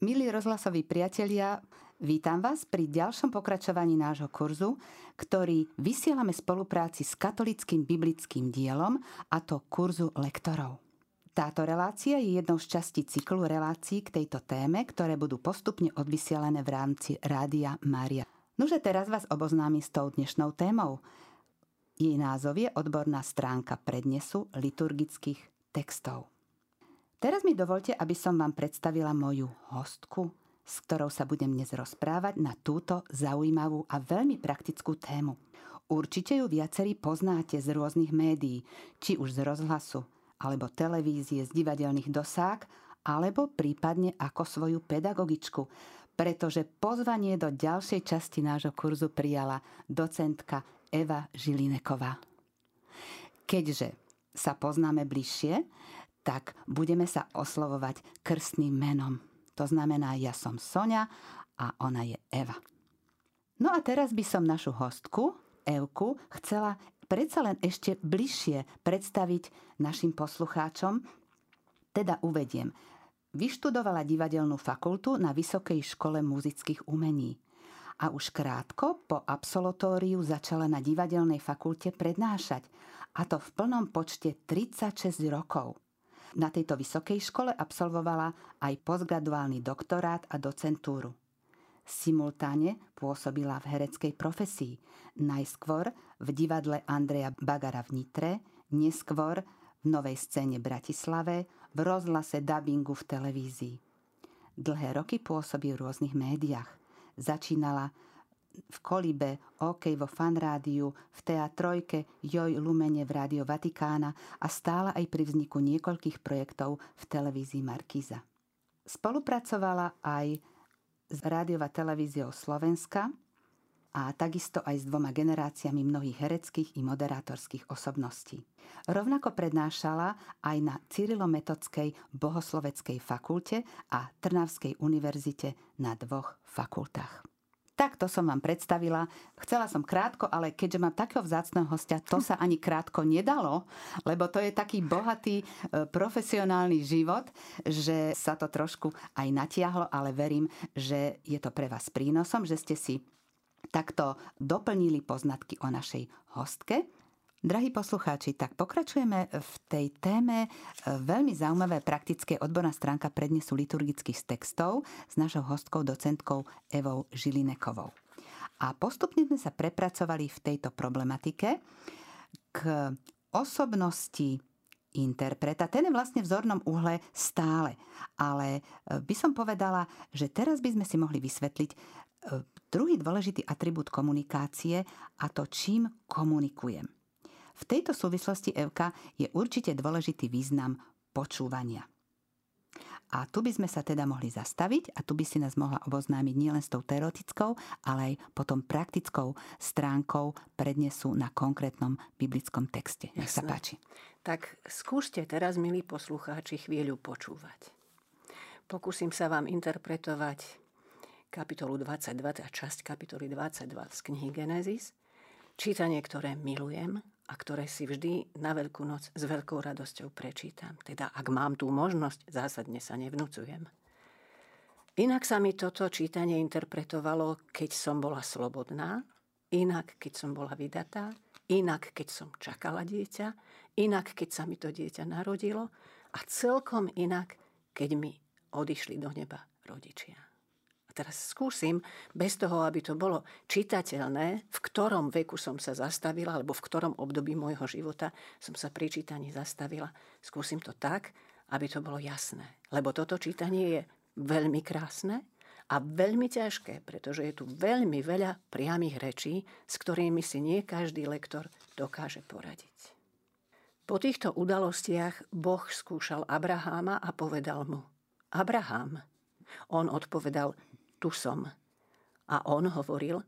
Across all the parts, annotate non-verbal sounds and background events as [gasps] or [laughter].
Milí rozhlasoví priatelia, vítam vás pri ďalšom pokračovaní nášho kurzu, ktorý vysielame v spolupráci s katolickým biblickým dielom, a to kurzu lektorov. Táto relácia je jednou z častí cyklu relácií k tejto téme, ktoré budú postupne odvysielané v rámci Rádia Mária. Nože teraz vás oboznámim s tou dnešnou témou. Jej názov je odborná stránka prednesu liturgických textov. Teraz mi dovolte, aby som vám predstavila moju hostku, s ktorou sa budem dnes rozprávať na túto zaujímavú a veľmi praktickú tému. Určite ju viacerí poznáte z rôznych médií, či už z rozhlasu, alebo televízie, z divadelných dosák, alebo prípadne ako svoju pedagogičku, pretože pozvanie do ďalšej časti nášho kurzu prijala docentka Eva Žilineková. Keďže sa poznáme bližšie, tak budeme sa oslovovať krstným menom. To znamená, ja som Sonia a ona je Eva. No a teraz by som našu hostku, Evku, chcela predsa len ešte bližšie predstaviť našim poslucháčom. Teda uvediem. Vyštudovala divadelnú fakultu na Vysokej škole muzických umení. A už krátko po absolutóriu začala na divadelnej fakulte prednášať. A to v plnom počte 36 rokov. Na tejto vysokej škole absolvovala aj postgraduálny doktorát a docentúru. Simultáne pôsobila v hereckej profesii, najskôr v divadle Andreja Bagara v Nitre, neskôr v novej scéne Bratislave, v rozhlase dubbingu v televízii. Dlhé roky pôsobí v rôznych médiách. Začínala v Kolibe, OK vo fanrádiu, v Teatrojke, Joj Lumene v Rádio Vatikána a stála aj pri vzniku niekoľkých projektov v televízii Markíza. Spolupracovala aj s rádiová televíziou Slovenska a takisto aj s dvoma generáciami mnohých hereckých i moderátorských osobností. Rovnako prednášala aj na Cyrilometodskej bohosloveckej fakulte a Trnavskej univerzite na dvoch fakultách. Tak to som vám predstavila. Chcela som krátko, ale keďže mám takého vzácného hostia, to sa ani krátko nedalo, lebo to je taký bohatý e, profesionálny život, že sa to trošku aj natiahlo, ale verím, že je to pre vás prínosom, že ste si takto doplnili poznatky o našej hostke. Drahí poslucháči, tak pokračujeme v tej téme veľmi zaujímavé praktické odborná stránka prednesu liturgických textov s našou hostkou, docentkou Evou Žilinekovou. A postupne sme sa prepracovali v tejto problematike k osobnosti interpreta. Ten je vlastne v zornom uhle stále. Ale e, by som povedala, že teraz by sme si mohli vysvetliť e, druhý dôležitý atribút komunikácie a to, čím komunikujem. V tejto súvislosti, Evka, je určite dôležitý význam počúvania. A tu by sme sa teda mohli zastaviť a tu by si nás mohla oboznámiť nielen s tou teoretickou, ale aj potom praktickou stránkou prednesu na konkrétnom biblickom texte. Nech sa páči. Tak skúste teraz, milí poslucháči, chvíľu počúvať. Pokúsim sa vám interpretovať kapitolu 22, a časť kapitoly 22 z knihy Genesis, čítanie, ktoré milujem a ktoré si vždy na Veľkú noc s veľkou radosťou prečítam. Teda ak mám tú možnosť, zásadne sa nevnúcujem. Inak sa mi toto čítanie interpretovalo, keď som bola slobodná, inak keď som bola vydatá, inak keď som čakala dieťa, inak keď sa mi to dieťa narodilo a celkom inak, keď mi odišli do neba rodičia. A teraz skúsim, bez toho, aby to bolo čitateľné, v ktorom veku som sa zastavila, alebo v ktorom období môjho života som sa pri čítaní zastavila. Skúsim to tak, aby to bolo jasné. Lebo toto čítanie je veľmi krásne a veľmi ťažké, pretože je tu veľmi veľa priamých rečí, s ktorými si nie každý lektor dokáže poradiť. Po týchto udalostiach Boh skúšal Abraháma a povedal mu, Abraham. On odpovedal, tu som. A on hovoril,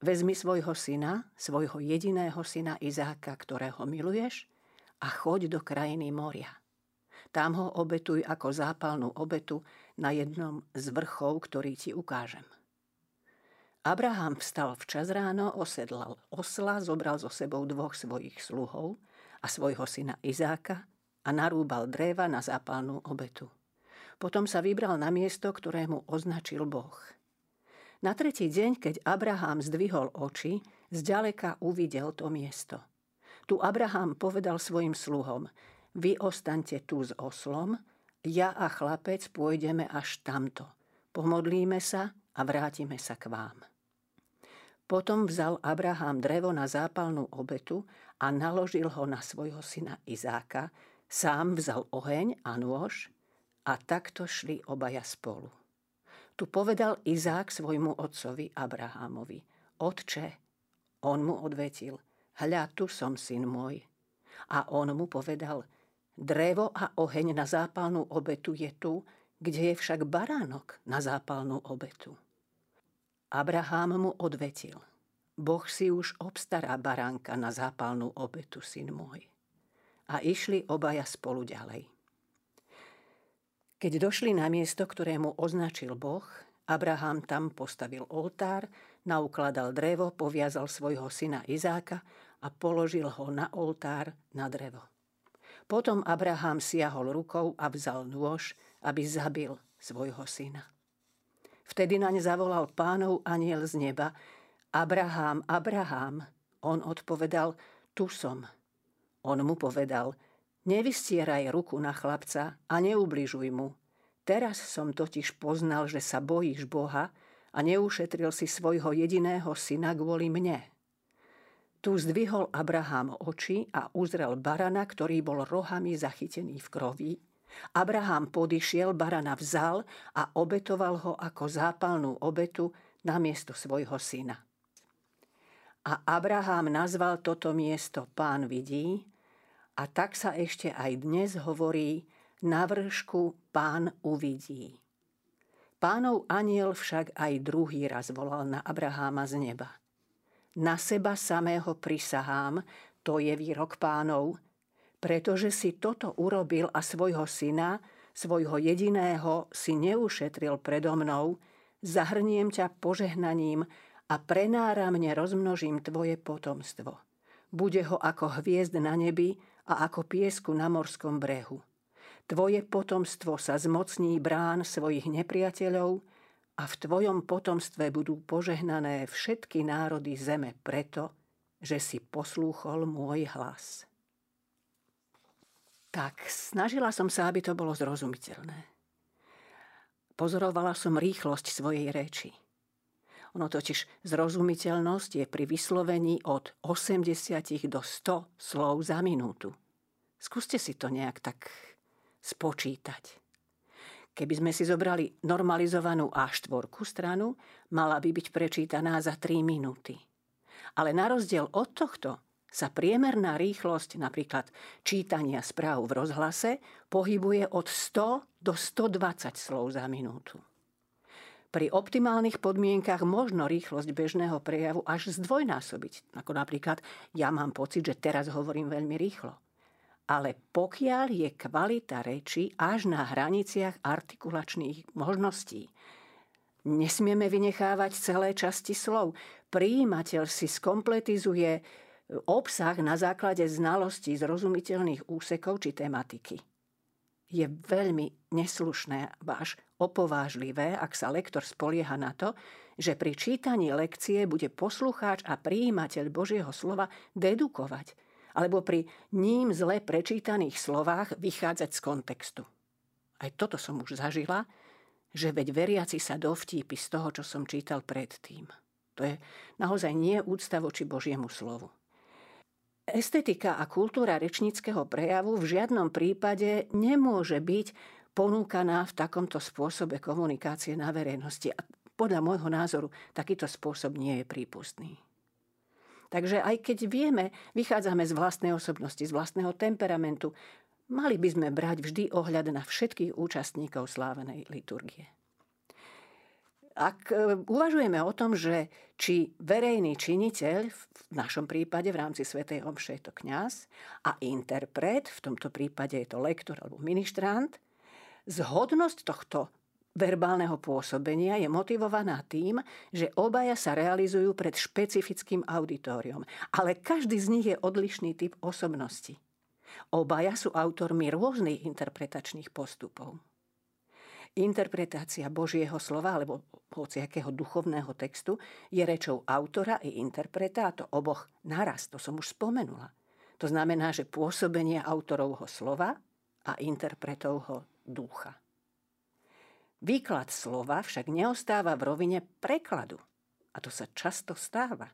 vezmi svojho syna, svojho jediného syna Izáka, ktorého miluješ, a choď do krajiny moria. Tam ho obetuj ako zápalnú obetu na jednom z vrchov, ktorý ti ukážem. Abraham vstal včas ráno, osedlal osla, zobral so sebou dvoch svojich sluhov a svojho syna Izáka a narúbal dreva na zápalnú obetu. Potom sa vybral na miesto, ktoré mu označil Boh. Na tretí deň, keď Abraham zdvihol oči, zďaleka uvidel to miesto. Tu Abraham povedal svojim sluhom, vy ostaňte tu s oslom, ja a chlapec pôjdeme až tamto. Pomodlíme sa a vrátime sa k vám. Potom vzal Abraham drevo na zápalnú obetu a naložil ho na svojho syna Izáka, sám vzal oheň a nôž a takto šli obaja spolu. Tu povedal Izák svojmu otcovi Abrahámovi. Otče, on mu odvetil, hľa tu som syn môj. A on mu povedal, drevo a oheň na zápalnú obetu je tu, kde je však baránok na zápalnú obetu. Abraham mu odvetil, Boh si už obstará baránka na zápalnú obetu, syn môj. A išli obaja spolu ďalej. Keď došli na miesto, ktorému označil Boh, Abraham tam postavil oltár, naukladal drevo, poviazal svojho syna Izáka a položil ho na oltár na drevo. Potom Abraham siahol rukou a vzal nôž, aby zabil svojho syna. Vtedy naň zavolal pánov aniel z neba, Abraham, Abraham. On odpovedal, tu som. On mu povedal, Nevystieraj ruku na chlapca a neubližuj mu. Teraz som totiž poznal, že sa bojíš Boha a neušetril si svojho jediného syna kvôli mne. Tu zdvihol Abraham oči a uzrel barana, ktorý bol rohami zachytený v krovi. Abraham podišiel, barana vzal a obetoval ho ako zápalnú obetu namiesto svojho syna. A Abraham nazval toto miesto Pán vidí, a tak sa ešte aj dnes hovorí, na vršku pán uvidí. Pánov aniel však aj druhý raz volal na Abraháma z neba. Na seba samého prisahám, to je výrok pánov, pretože si toto urobil a svojho syna, svojho jediného si neušetril predo mnou, zahrniem ťa požehnaním a prenáramne rozmnožím tvoje potomstvo. Bude ho ako hviezd na nebi a ako piesku na morskom brehu. Tvoje potomstvo sa zmocní brán svojich nepriateľov a v tvojom potomstve budú požehnané všetky národy zeme preto, že si poslúchol môj hlas. Tak, snažila som sa, aby to bolo zrozumiteľné. Pozorovala som rýchlosť svojej reči. Ono totiž zrozumiteľnosť je pri vyslovení od 80 do 100 slov za minútu. Skúste si to nejak tak spočítať. Keby sme si zobrali normalizovanú A4 stranu, mala by byť prečítaná za 3 minúty. Ale na rozdiel od tohto sa priemerná rýchlosť napríklad čítania správ v rozhlase pohybuje od 100 do 120 slov za minútu. Pri optimálnych podmienkach možno rýchlosť bežného prejavu až zdvojnásobiť. Ako napríklad, ja mám pocit, že teraz hovorím veľmi rýchlo. Ale pokiaľ je kvalita reči až na hraniciach artikulačných možností, nesmieme vynechávať celé časti slov. Príjimateľ si skompletizuje obsah na základe znalostí zrozumiteľných úsekov či tematiky je veľmi neslušné, až opovážlivé, ak sa lektor spolieha na to, že pri čítaní lekcie bude poslucháč a prijímateľ Božieho slova dedukovať, alebo pri ním zle prečítaných slovách vychádzať z kontextu. Aj toto som už zažila, že veď veriaci sa dovtípi z toho, čo som čítal predtým. To je naozaj nie úcta voči Božiemu slovu. Estetika a kultúra rečníckého prejavu v žiadnom prípade nemôže byť ponúkaná v takomto spôsobe komunikácie na verejnosti. A podľa môjho názoru takýto spôsob nie je prípustný. Takže aj keď vieme, vychádzame z vlastnej osobnosti, z vlastného temperamentu, mali by sme brať vždy ohľad na všetkých účastníkov slávenej liturgie. Ak e, uvažujeme o tom, že či verejný činiteľ, v našom prípade v rámci Svetej Omše je to kňaz, a interpret, v tomto prípade je to lektor alebo ministrant, zhodnosť tohto verbálneho pôsobenia je motivovaná tým, že obaja sa realizujú pred špecifickým auditoriom, ale každý z nich je odlišný typ osobnosti. Obaja sú autormi rôznych interpretačných postupov. Interpretácia Božieho slova alebo hociakého duchovného textu je rečou autora i interpreta a to oboch naraz, to som už spomenula. To znamená, že pôsobenie autorovho slova a interpretovho ducha. Výklad slova však neostáva v rovine prekladu. A to sa často stáva.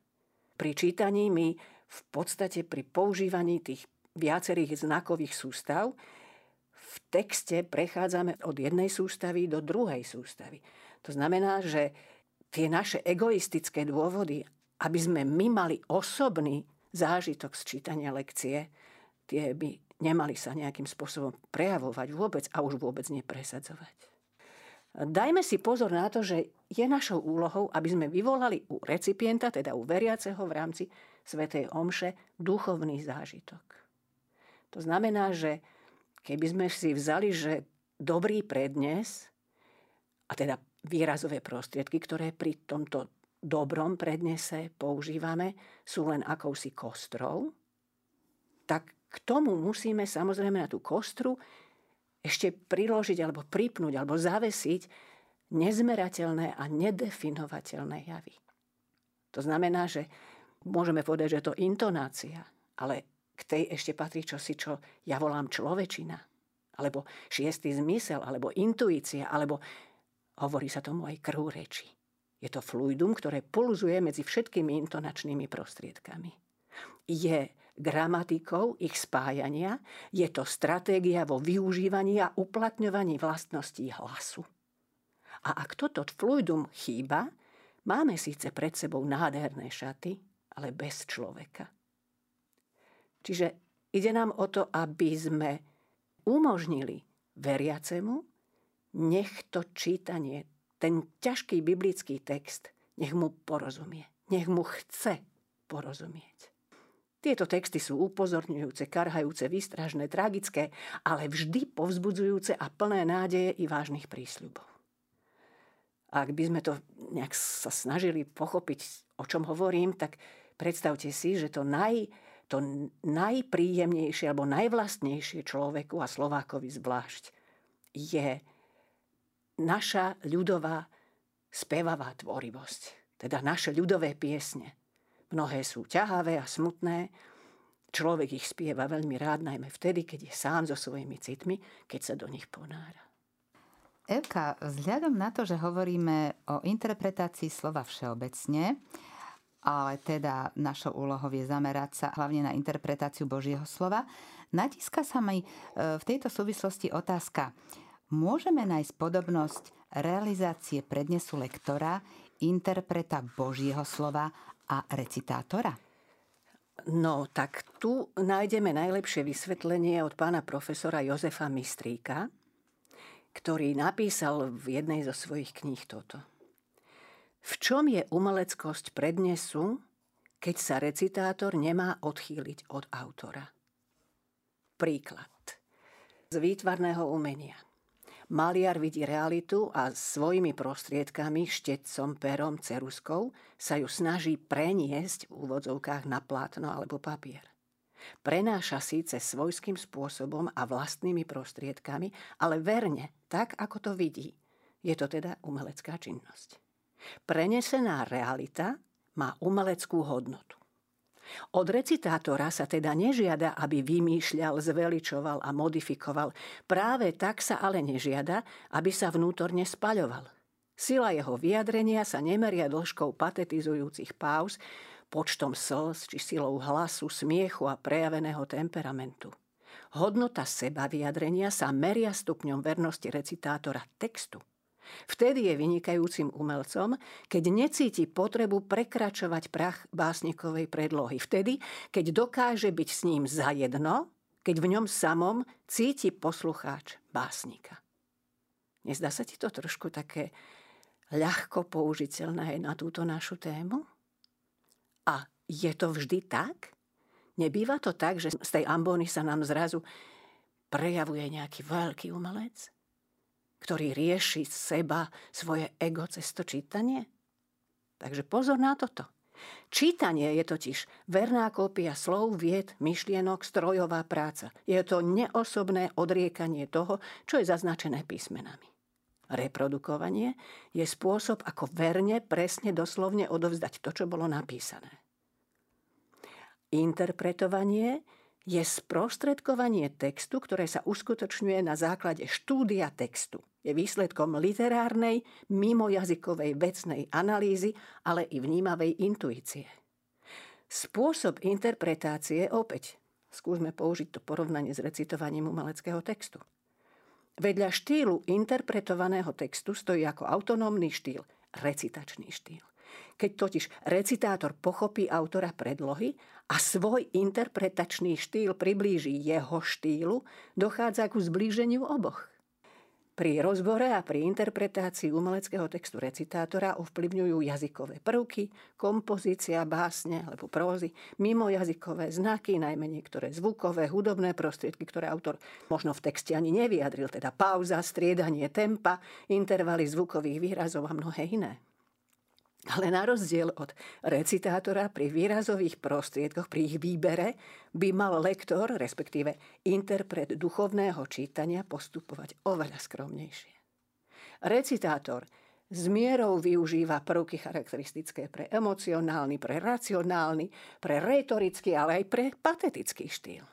Pri čítaní my v podstate pri používaní tých viacerých znakových sústav v texte prechádzame od jednej sústavy do druhej sústavy. To znamená, že tie naše egoistické dôvody, aby sme my mali osobný zážitok z čítania lekcie, tie by nemali sa nejakým spôsobom prejavovať vôbec a už vôbec nepresadzovať. Dajme si pozor na to, že je našou úlohou, aby sme vyvolali u recipienta, teda u veriaceho v rámci Svetej Omše, duchovný zážitok. To znamená, že keby sme si vzali, že dobrý prednes, a teda výrazové prostriedky, ktoré pri tomto dobrom prednese používame, sú len akousi kostrou, tak k tomu musíme samozrejme na tú kostru ešte priložiť alebo pripnúť alebo zavesiť nezmerateľné a nedefinovateľné javy. To znamená, že môžeme povedať, že je to intonácia, ale k tej ešte patrí čosi, čo ja volám človečina, alebo šiestý zmysel, alebo intuícia, alebo hovorí sa tomu aj krv reči. Je to fluidum, ktoré pulzuje medzi všetkými intonačnými prostriedkami. Je gramatikou ich spájania, je to stratégia vo využívaní a uplatňovaní vlastností hlasu. A ak toto fluidum chýba, máme síce pred sebou nádherné šaty, ale bez človeka. Čiže ide nám o to, aby sme umožnili veriacemu, nech to čítanie, ten ťažký biblický text, nech mu porozumie. Nech mu chce porozumieť. Tieto texty sú upozorňujúce, karhajúce, výstražné, tragické, ale vždy povzbudzujúce a plné nádeje i vážnych prísľubov. Ak by sme to nejak sa snažili pochopiť, o čom hovorím, tak predstavte si, že to naj, to najpríjemnejšie alebo najvlastnejšie človeku a Slovákovi zvlášť je naša ľudová spevavá tvorivosť, teda naše ľudové piesne. Mnohé sú ťahavé a smutné, človek ich spieva veľmi rád, najmä vtedy, keď je sám so svojimi citmi, keď sa do nich ponára. Evka, vzhľadom na to, že hovoríme o interpretácii slova všeobecne, ale teda našou úlohou je zamerať sa hlavne na interpretáciu Božieho slova. Natíska sa mi e, v tejto súvislosti otázka. Môžeme nájsť podobnosť realizácie prednesu lektora, interpreta Božieho slova a recitátora? No, tak tu nájdeme najlepšie vysvetlenie od pána profesora Jozefa Mistríka, ktorý napísal v jednej zo svojich kníh toto. V čom je umeleckosť prednesu, keď sa recitátor nemá odchýliť od autora? Príklad z výtvarného umenia. Maliar vidí realitu a svojimi prostriedkami, štetcom, perom, ceruskou sa ju snaží preniesť v úvodzovkách na plátno alebo papier. Prenáša síce svojským spôsobom a vlastnými prostriedkami, ale verne, tak ako to vidí. Je to teda umelecká činnosť. Prenesená realita má umeleckú hodnotu. Od recitátora sa teda nežiada, aby vymýšľal, zveličoval a modifikoval. Práve tak sa ale nežiada, aby sa vnútorne spaľoval. Sila jeho vyjadrenia sa nemeria dĺžkou patetizujúcich pauz, počtom slz či silou hlasu, smiechu a prejaveného temperamentu. Hodnota seba vyjadrenia sa meria stupňom vernosti recitátora textu – Vtedy je vynikajúcim umelcom, keď necíti potrebu prekračovať prach básnikovej predlohy. Vtedy, keď dokáže byť s ním zajedno, keď v ňom samom cíti poslucháč básnika. Nezdá sa ti to trošku také ľahko použiteľné na túto našu tému? A je to vždy tak? Nebýva to tak, že z tej ambóny sa nám zrazu prejavuje nejaký veľký umelec? Ktorý rieši seba, svoje ego cez to čítanie? Takže pozor na toto. Čítanie je totiž verná kópia slov, vied, myšlienok, strojová práca. Je to neosobné odriekanie toho, čo je zaznačené písmenami. Reprodukovanie je spôsob, ako verne, presne, doslovne odovzdať to, čo bolo napísané. Interpretovanie je sprostredkovanie textu, ktoré sa uskutočňuje na základe štúdia textu. Je výsledkom literárnej, mimojazykovej vecnej analýzy, ale i vnímavej intuície. Spôsob interpretácie opäť skúsme použiť to porovnanie s recitovaním umeleckého textu. Vedľa štýlu interpretovaného textu stojí ako autonómny štýl recitačný štýl. Keď totiž recitátor pochopí autora predlohy a svoj interpretačný štýl priblíži jeho štýlu, dochádza ku zblíženiu oboch. Pri rozbore a pri interpretácii umeleckého textu recitátora ovplyvňujú jazykové prvky, kompozícia básne alebo prózy, mimojazykové znaky, najmä niektoré zvukové, hudobné prostriedky, ktoré autor možno v texte ani nevyjadril, teda pauza, striedanie tempa, intervaly zvukových výrazov a mnohé iné. Ale na rozdiel od recitátora pri výrazových prostriedkoch, pri ich výbere, by mal lektor, respektíve interpret duchovného čítania, postupovať oveľa skromnejšie. Recitátor s mierou využíva prvky charakteristické pre emocionálny, pre racionálny, pre retorický, ale aj pre patetický štýl.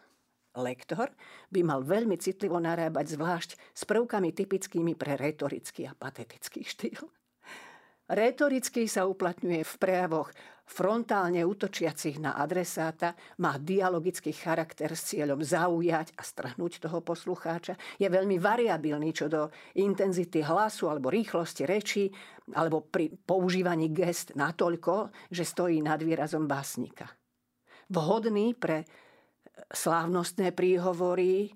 Lektor by mal veľmi citlivo narábať zvlášť s prvkami typickými pre retorický a patetický štýl. Retoricky sa uplatňuje v prejavoch frontálne útočiacich na adresáta, má dialogický charakter s cieľom zaujať a strhnúť toho poslucháča, je veľmi variabilný čo do intenzity hlasu alebo rýchlosti reči, alebo pri používaní gest natoľko, že stojí nad výrazom básnika. Vhodný pre slávnostné príhovory,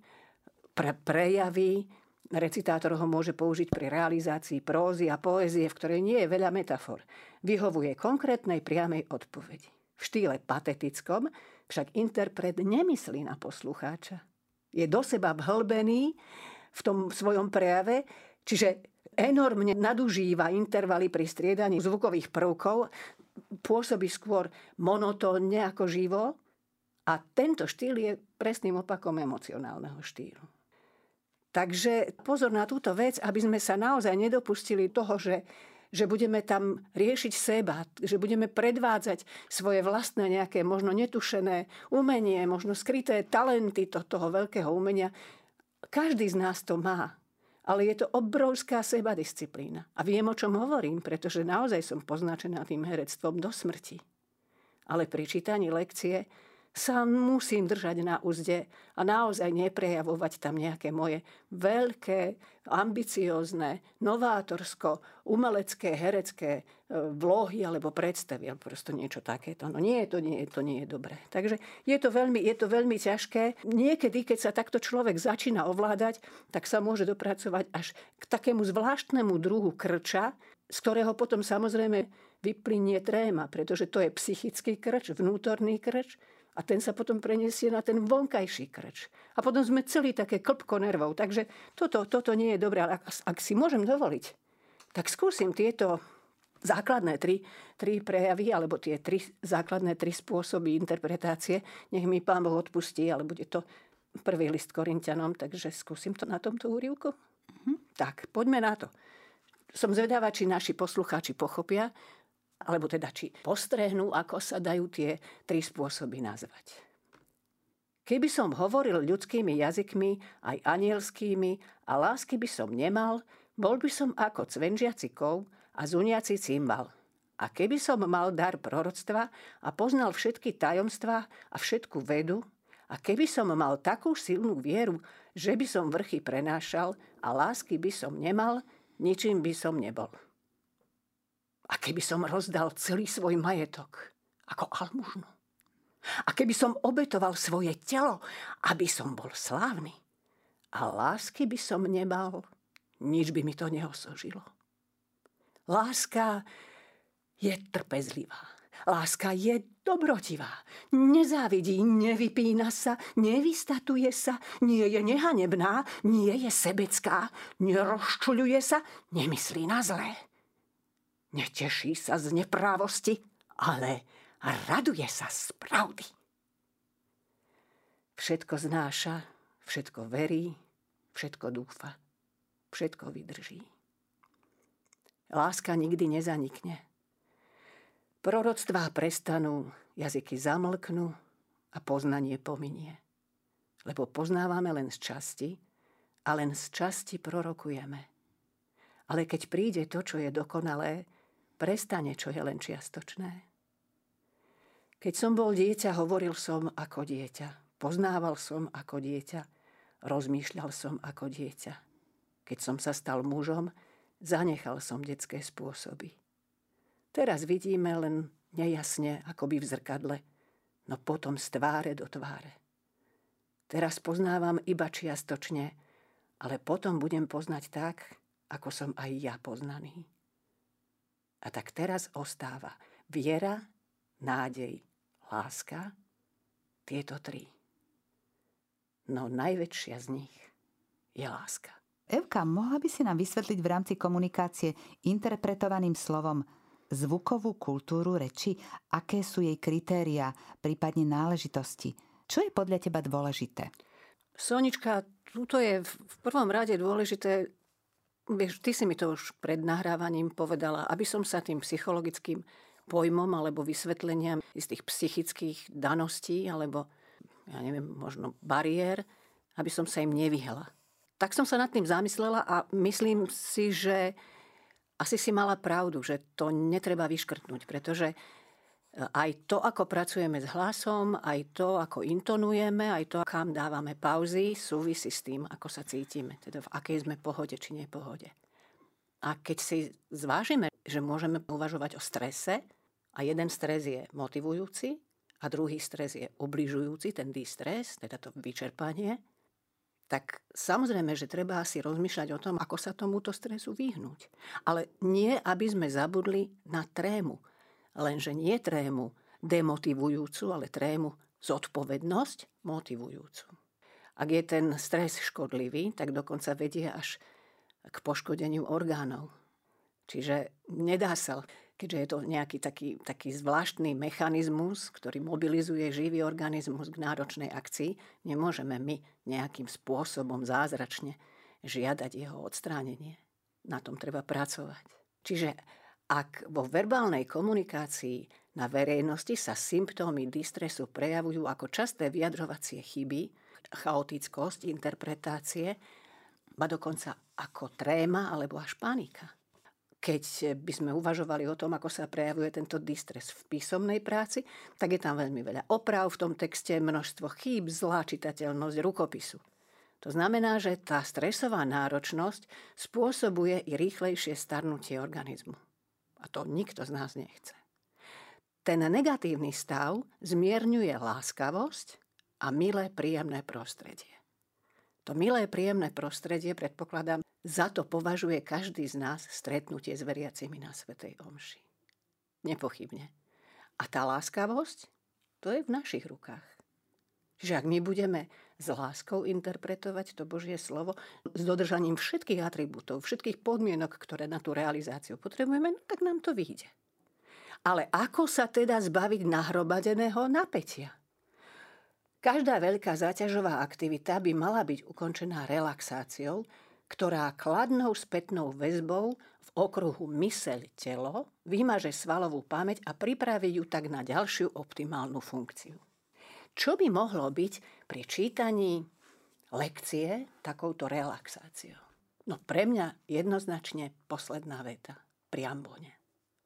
pre prejavy, Recitátor ho môže použiť pri realizácii prózy a poézie, v ktorej nie je veľa metafor. Vyhovuje konkrétnej priamej odpovedi. V štýle patetickom však interpret nemyslí na poslucháča. Je do seba vhlbený v tom svojom prejave, čiže enormne nadužíva intervaly pri striedaní zvukových prvkov, pôsobí skôr monotónne ako živo a tento štýl je presným opakom emocionálneho štýlu. Takže pozor na túto vec, aby sme sa naozaj nedopustili toho, že, že budeme tam riešiť seba, že budeme predvádzať svoje vlastné nejaké možno netušené umenie, možno skryté talenty to, toho veľkého umenia. Každý z nás to má. Ale je to obrovská sebadisciplína. A viem, o čom hovorím, pretože naozaj som poznačená tým herectvom do smrti. Ale pri čítaní lekcie sa musím držať na úzde a naozaj neprejavovať tam nejaké moje veľké, ambiciózne, novátorsko, umelecké, herecké e, vlohy alebo predstavy, alebo prosto niečo takéto. No nie, to nie, to nie je dobré. Takže je to, veľmi, je to veľmi ťažké. Niekedy, keď sa takto človek začína ovládať, tak sa môže dopracovať až k takému zvláštnemu druhu krča, z ktorého potom samozrejme vyplynie tréma, pretože to je psychický krč, vnútorný krč, a ten sa potom preniesie na ten vonkajší krč. A potom sme celý také klpko nervov. Takže toto, toto nie je dobré. Ale ak, ak si môžem dovoliť, tak skúsim tieto základné tri, tri prejavy, alebo tie tri základné tri spôsoby interpretácie. Nech mi pán Boh odpustí, ale bude to prvý list Korintianom, takže skúsim to na tomto úrivku. Mhm. Tak, poďme na to. Som zvedavá, či naši poslucháči pochopia, alebo teda či postrehnú, ako sa dajú tie tri spôsoby nazvať. Keby som hovoril ľudskými jazykmi, aj anielskými, a lásky by som nemal, bol by som ako cvenžiaci kov a zuniaci cymbal. A keby som mal dar proroctva a poznal všetky tajomstvá a všetku vedu, a keby som mal takú silnú vieru, že by som vrchy prenášal a lásky by som nemal, ničím by som nebol. A keby som rozdal celý svoj majetok ako almužnu. A keby som obetoval svoje telo, aby som bol slávny. A lásky by som nemal, nič by mi to neosožilo. Láska je trpezlivá. Láska je dobrotivá. Nezávidí, nevypína sa, nevystatuje sa, nie je nehanebná, nie je sebecká, nerozčuľuje sa, nemyslí na zlé. Neteší sa z neprávosti, ale raduje sa z pravdy. Všetko znáša, všetko verí, všetko dúfa, všetko vydrží. Láska nikdy nezanikne. Proroctvá prestanú, jazyky zamlknú a poznanie pominie. Lebo poznávame len z časti a len z časti prorokujeme. Ale keď príde to, čo je dokonalé, prestane, čo je len čiastočné. Keď som bol dieťa, hovoril som ako dieťa. Poznával som ako dieťa. Rozmýšľal som ako dieťa. Keď som sa stal mužom, zanechal som detské spôsoby. Teraz vidíme len nejasne, by v zrkadle, no potom z tváre do tváre. Teraz poznávam iba čiastočne, ale potom budem poznať tak, ako som aj ja poznaný. A tak teraz ostáva viera, nádej, láska, tieto tri. No najväčšia z nich je láska. Evka, mohla by si nám vysvetliť v rámci komunikácie interpretovaným slovom zvukovú kultúru reči, aké sú jej kritéria, prípadne náležitosti. Čo je podľa teba dôležité? Sonička, tuto je v prvom rade dôležité, vieš, ty si mi to už pred nahrávaním povedala, aby som sa tým psychologickým pojmom alebo vysvetleniam tých psychických daností alebo, ja neviem, možno bariér, aby som sa im nevyhla. Tak som sa nad tým zamyslela a myslím si, že asi si mala pravdu, že to netreba vyškrtnúť, pretože aj to, ako pracujeme s hlasom, aj to, ako intonujeme, aj to, kam dávame pauzy, súvisí s tým, ako sa cítime, teda v akej sme pohode či nepohode. A keď si zvážime, že môžeme uvažovať o strese a jeden stres je motivujúci a druhý stres je obližujúci, ten distres, teda to vyčerpanie, tak samozrejme, že treba si rozmýšľať o tom, ako sa tomuto stresu vyhnúť. Ale nie, aby sme zabudli na trému. Lenže nie trému demotivujúcu, ale trému zodpovednosť motivujúcu. Ak je ten stres škodlivý, tak dokonca vedie až k poškodeniu orgánov. Čiže nedá sa keďže je to nejaký taký, taký zvláštny mechanizmus, ktorý mobilizuje živý organizmus k náročnej akcii, nemôžeme my nejakým spôsobom zázračne žiadať jeho odstránenie. Na tom treba pracovať. Čiže ak vo verbálnej komunikácii na verejnosti sa symptómy distresu prejavujú ako časté vyjadrovacie chyby, chaotickosť interpretácie, ba dokonca ako tréma alebo až panika keď by sme uvažovali o tom, ako sa prejavuje tento distres v písomnej práci, tak je tam veľmi veľa oprav v tom texte, množstvo chýb, zlá čitateľnosť rukopisu. To znamená, že tá stresová náročnosť spôsobuje i rýchlejšie starnutie organizmu. To nikto z nás nechce. Ten negatívny stav zmierňuje láskavosť a milé, príjemné prostredie. To milé, príjemné prostredie, predpokladám, za to považuje každý z nás stretnutie s veriacimi na Svetej Omši. Nepochybne. A tá láskavosť, to je v našich rukách. Čiže ak my budeme s láskou interpretovať to Božie slovo, s dodržaním všetkých atribútov, všetkých podmienok, ktoré na tú realizáciu potrebujeme, no tak nám to vyjde. Ale ako sa teda zbaviť nahrobadeného napätia? Každá veľká záťažová aktivita by mala byť ukončená relaxáciou, ktorá kladnou spätnou väzbou v okruhu myseľ-telo vymaže svalovú pamäť a pripraví ju tak na ďalšiu optimálnu funkciu. Čo by mohlo byť pri čítaní lekcie takouto relaxáciou? No pre mňa jednoznačne posledná veta pri ambone.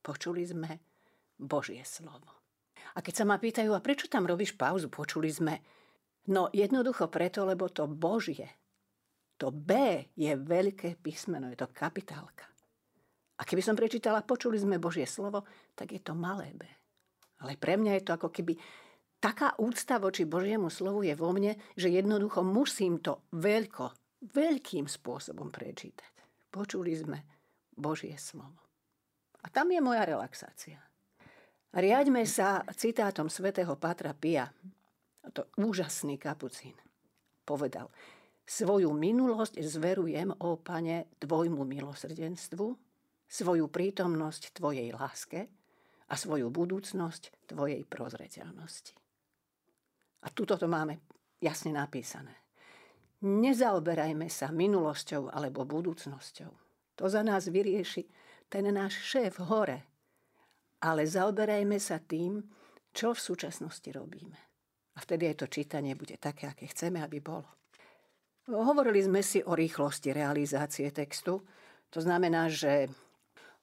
Počuli sme Božie slovo. A keď sa ma pýtajú, a prečo tam robíš pauzu, počuli sme, no jednoducho preto, lebo to Božie to B je veľké písmeno, je to kapitálka. A keby som prečítala, počuli sme Božie slovo, tak je to malé B. Ale pre mňa je to ako keby taká úcta voči Božiemu slovu je vo mne, že jednoducho musím to veľko, veľkým spôsobom prečítať. Počuli sme Božie slovo. A tam je moja relaxácia. Riaďme sa citátom svätého Patra Pia. To úžasný kapucín. Povedal, Svoju minulosť zverujem, ó pane, tvojmu milosrdenstvu, svoju prítomnosť tvojej láske a svoju budúcnosť tvojej prozreteľnosti. A tuto to máme jasne napísané. Nezaoberajme sa minulosťou alebo budúcnosťou. To za nás vyrieši ten náš šéf hore. Ale zaoberajme sa tým, čo v súčasnosti robíme. A vtedy aj to čítanie bude také, aké chceme, aby bolo. Hovorili sme si o rýchlosti realizácie textu. To znamená, že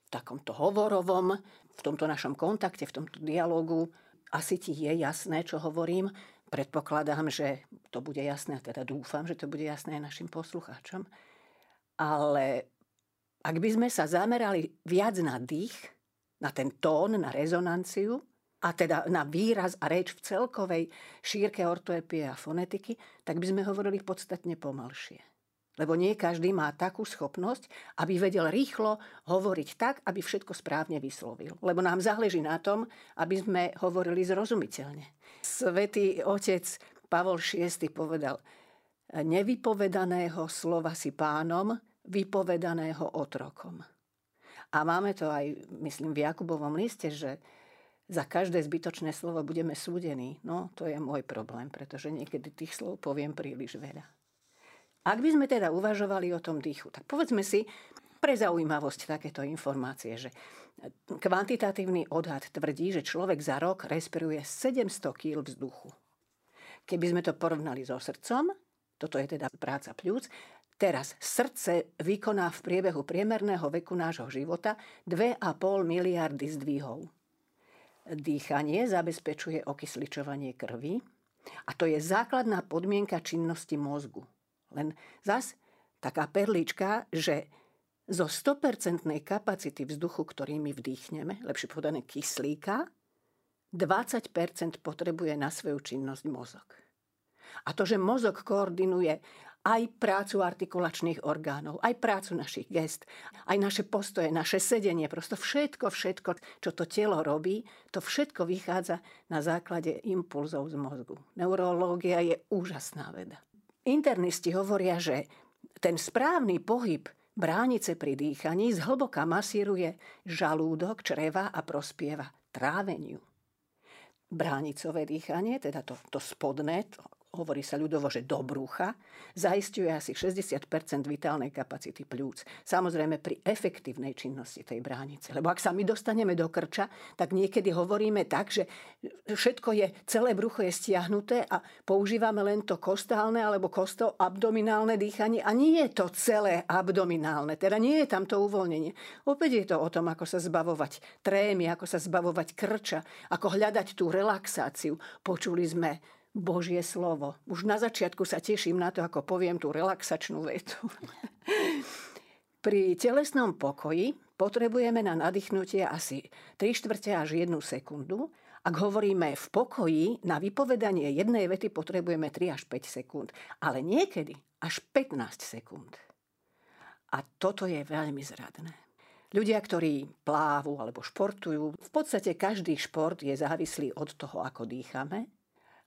v takomto hovorovom, v tomto našom kontakte, v tomto dialogu asi ti je jasné, čo hovorím. Predpokladám, že to bude jasné, teda dúfam, že to bude jasné aj našim poslucháčom. Ale ak by sme sa zamerali viac na dých, na ten tón, na rezonanciu, a teda na výraz a reč v celkovej šírke ortoepie a fonetiky, tak by sme hovorili podstatne pomalšie. Lebo nie každý má takú schopnosť, aby vedel rýchlo hovoriť tak, aby všetko správne vyslovil. Lebo nám záleží na tom, aby sme hovorili zrozumiteľne. Svetý otec Pavol VI povedal, nevypovedaného slova si pánom, vypovedaného otrokom. A máme to aj, myslím, v Jakubovom liste, že za každé zbytočné slovo budeme súdení. No, to je môj problém, pretože niekedy tých slov poviem príliš veľa. Ak by sme teda uvažovali o tom dýchu, tak povedzme si pre zaujímavosť takéto informácie, že kvantitatívny odhad tvrdí, že človek za rok respiruje 700 kg vzduchu. Keby sme to porovnali so srdcom, toto je teda práca pľúc, Teraz srdce vykoná v priebehu priemerného veku nášho života 2,5 miliardy zdvihov. Dýchanie zabezpečuje okysličovanie krvi a to je základná podmienka činnosti mozgu. Len zas taká perlička, že zo 100% kapacity vzduchu, ktorý my vdýchneme, lepšie povedané kyslíka, 20% potrebuje na svoju činnosť mozog. A to, že mozog koordinuje aj prácu artikulačných orgánov, aj prácu našich gest, aj naše postoje, naše sedenie, prosto všetko, všetko, čo to telo robí, to všetko vychádza na základe impulzov z mozgu. Neurológia je úžasná veda. Internisti hovoria, že ten správny pohyb bránice pri dýchaní zhlboka masíruje žalúdok, čreva a prospieva tráveniu. Bránicové dýchanie, teda to, to spodné, to hovorí sa ľudovo, že do brucha, zaistuje asi 60% vitálnej kapacity pľúc. Samozrejme pri efektívnej činnosti tej bránice. Lebo ak sa my dostaneme do krča, tak niekedy hovoríme tak, že všetko je, celé brucho je stiahnuté a používame len to kostálne alebo kosto abdominálne dýchanie a nie je to celé abdominálne, teda nie je tam to uvoľnenie. Opäť je to o tom, ako sa zbavovať trémy, ako sa zbavovať krča, ako hľadať tú relaxáciu. Počuli sme Božie slovo. Už na začiatku sa teším na to, ako poviem tú relaxačnú vetu. [laughs] Pri telesnom pokoji potrebujeme na nadýchnutie asi 3 štvrte až 1 sekundu. Ak hovoríme v pokoji, na vypovedanie jednej vety potrebujeme 3 až 5 sekúnd, ale niekedy až 15 sekúnd. A toto je veľmi zradné. Ľudia, ktorí plávu alebo športujú, v podstate každý šport je závislý od toho, ako dýchame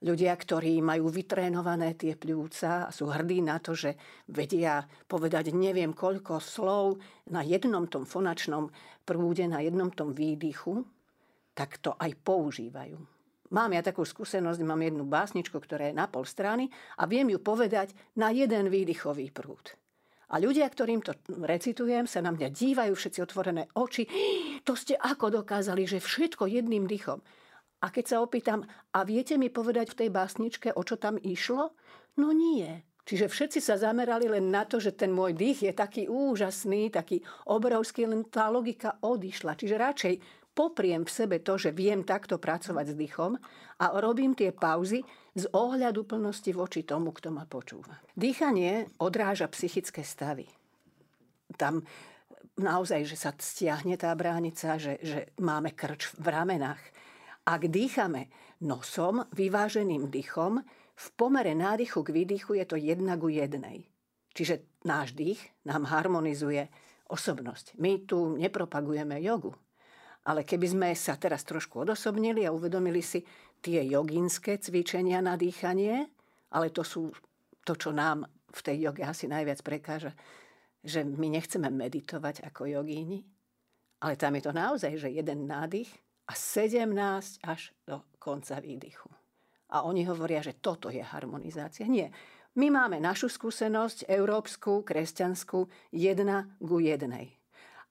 ľudia, ktorí majú vytrénované tie pľúca a sú hrdí na to, že vedia povedať neviem koľko slov na jednom tom fonačnom prúde, na jednom tom výdychu, tak to aj používajú. Mám ja takú skúsenosť, mám jednu básničku, ktorá je na pol strany a viem ju povedať na jeden výdychový prúd. A ľudia, ktorým to recitujem, sa na mňa dívajú všetci otvorené oči. [gasps] To ste ako dokázali, že všetko jedným dychom. A keď sa opýtam, a viete mi povedať v tej básničke, o čo tam išlo? No nie. Čiže všetci sa zamerali len na to, že ten môj dých je taký úžasný, taký obrovský, len tá logika odišla. Čiže radšej popriem v sebe to, že viem takto pracovať s dýchom a robím tie pauzy z ohľadu plnosti voči tomu, kto ma počúva. Dýchanie odráža psychické stavy. Tam naozaj, že sa stiahne tá bránica, že, že máme krč v ramenách, ak dýchame nosom, vyváženým dýchom, v pomere nádychu k výdychu je to jedna ku jednej. Čiže náš dých nám harmonizuje osobnosť. My tu nepropagujeme jogu. Ale keby sme sa teraz trošku odosobnili a uvedomili si tie jogínske cvičenia na dýchanie, ale to sú to, čo nám v tej joge asi najviac prekáža, že my nechceme meditovať ako jogíni, ale tam je to naozaj, že jeden nádych a 17 až do konca výdychu. A oni hovoria, že toto je harmonizácia. Nie. My máme našu skúsenosť, európsku, kresťanskú, jedna ku jednej.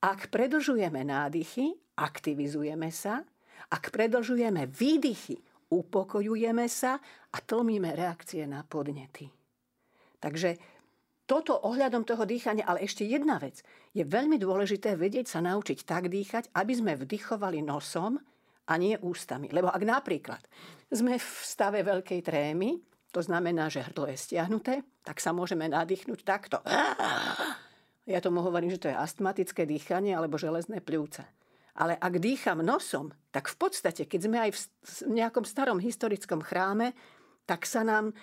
Ak predlžujeme nádychy, aktivizujeme sa. Ak predlžujeme výdychy, upokojujeme sa a tlmíme reakcie na podnety. Takže toto ohľadom toho dýchania, ale ešte jedna vec. Je veľmi dôležité vedieť sa naučiť tak dýchať, aby sme vdychovali nosom a nie ústami. Lebo ak napríklad sme v stave veľkej trémy, to znamená, že hrdlo je stiahnuté, tak sa môžeme nadýchnuť takto. Ja tomu hovorím, že to je astmatické dýchanie alebo železné pľúca. Ale ak dýcham nosom, tak v podstate, keď sme aj v nejakom starom historickom chráme, tak sa nám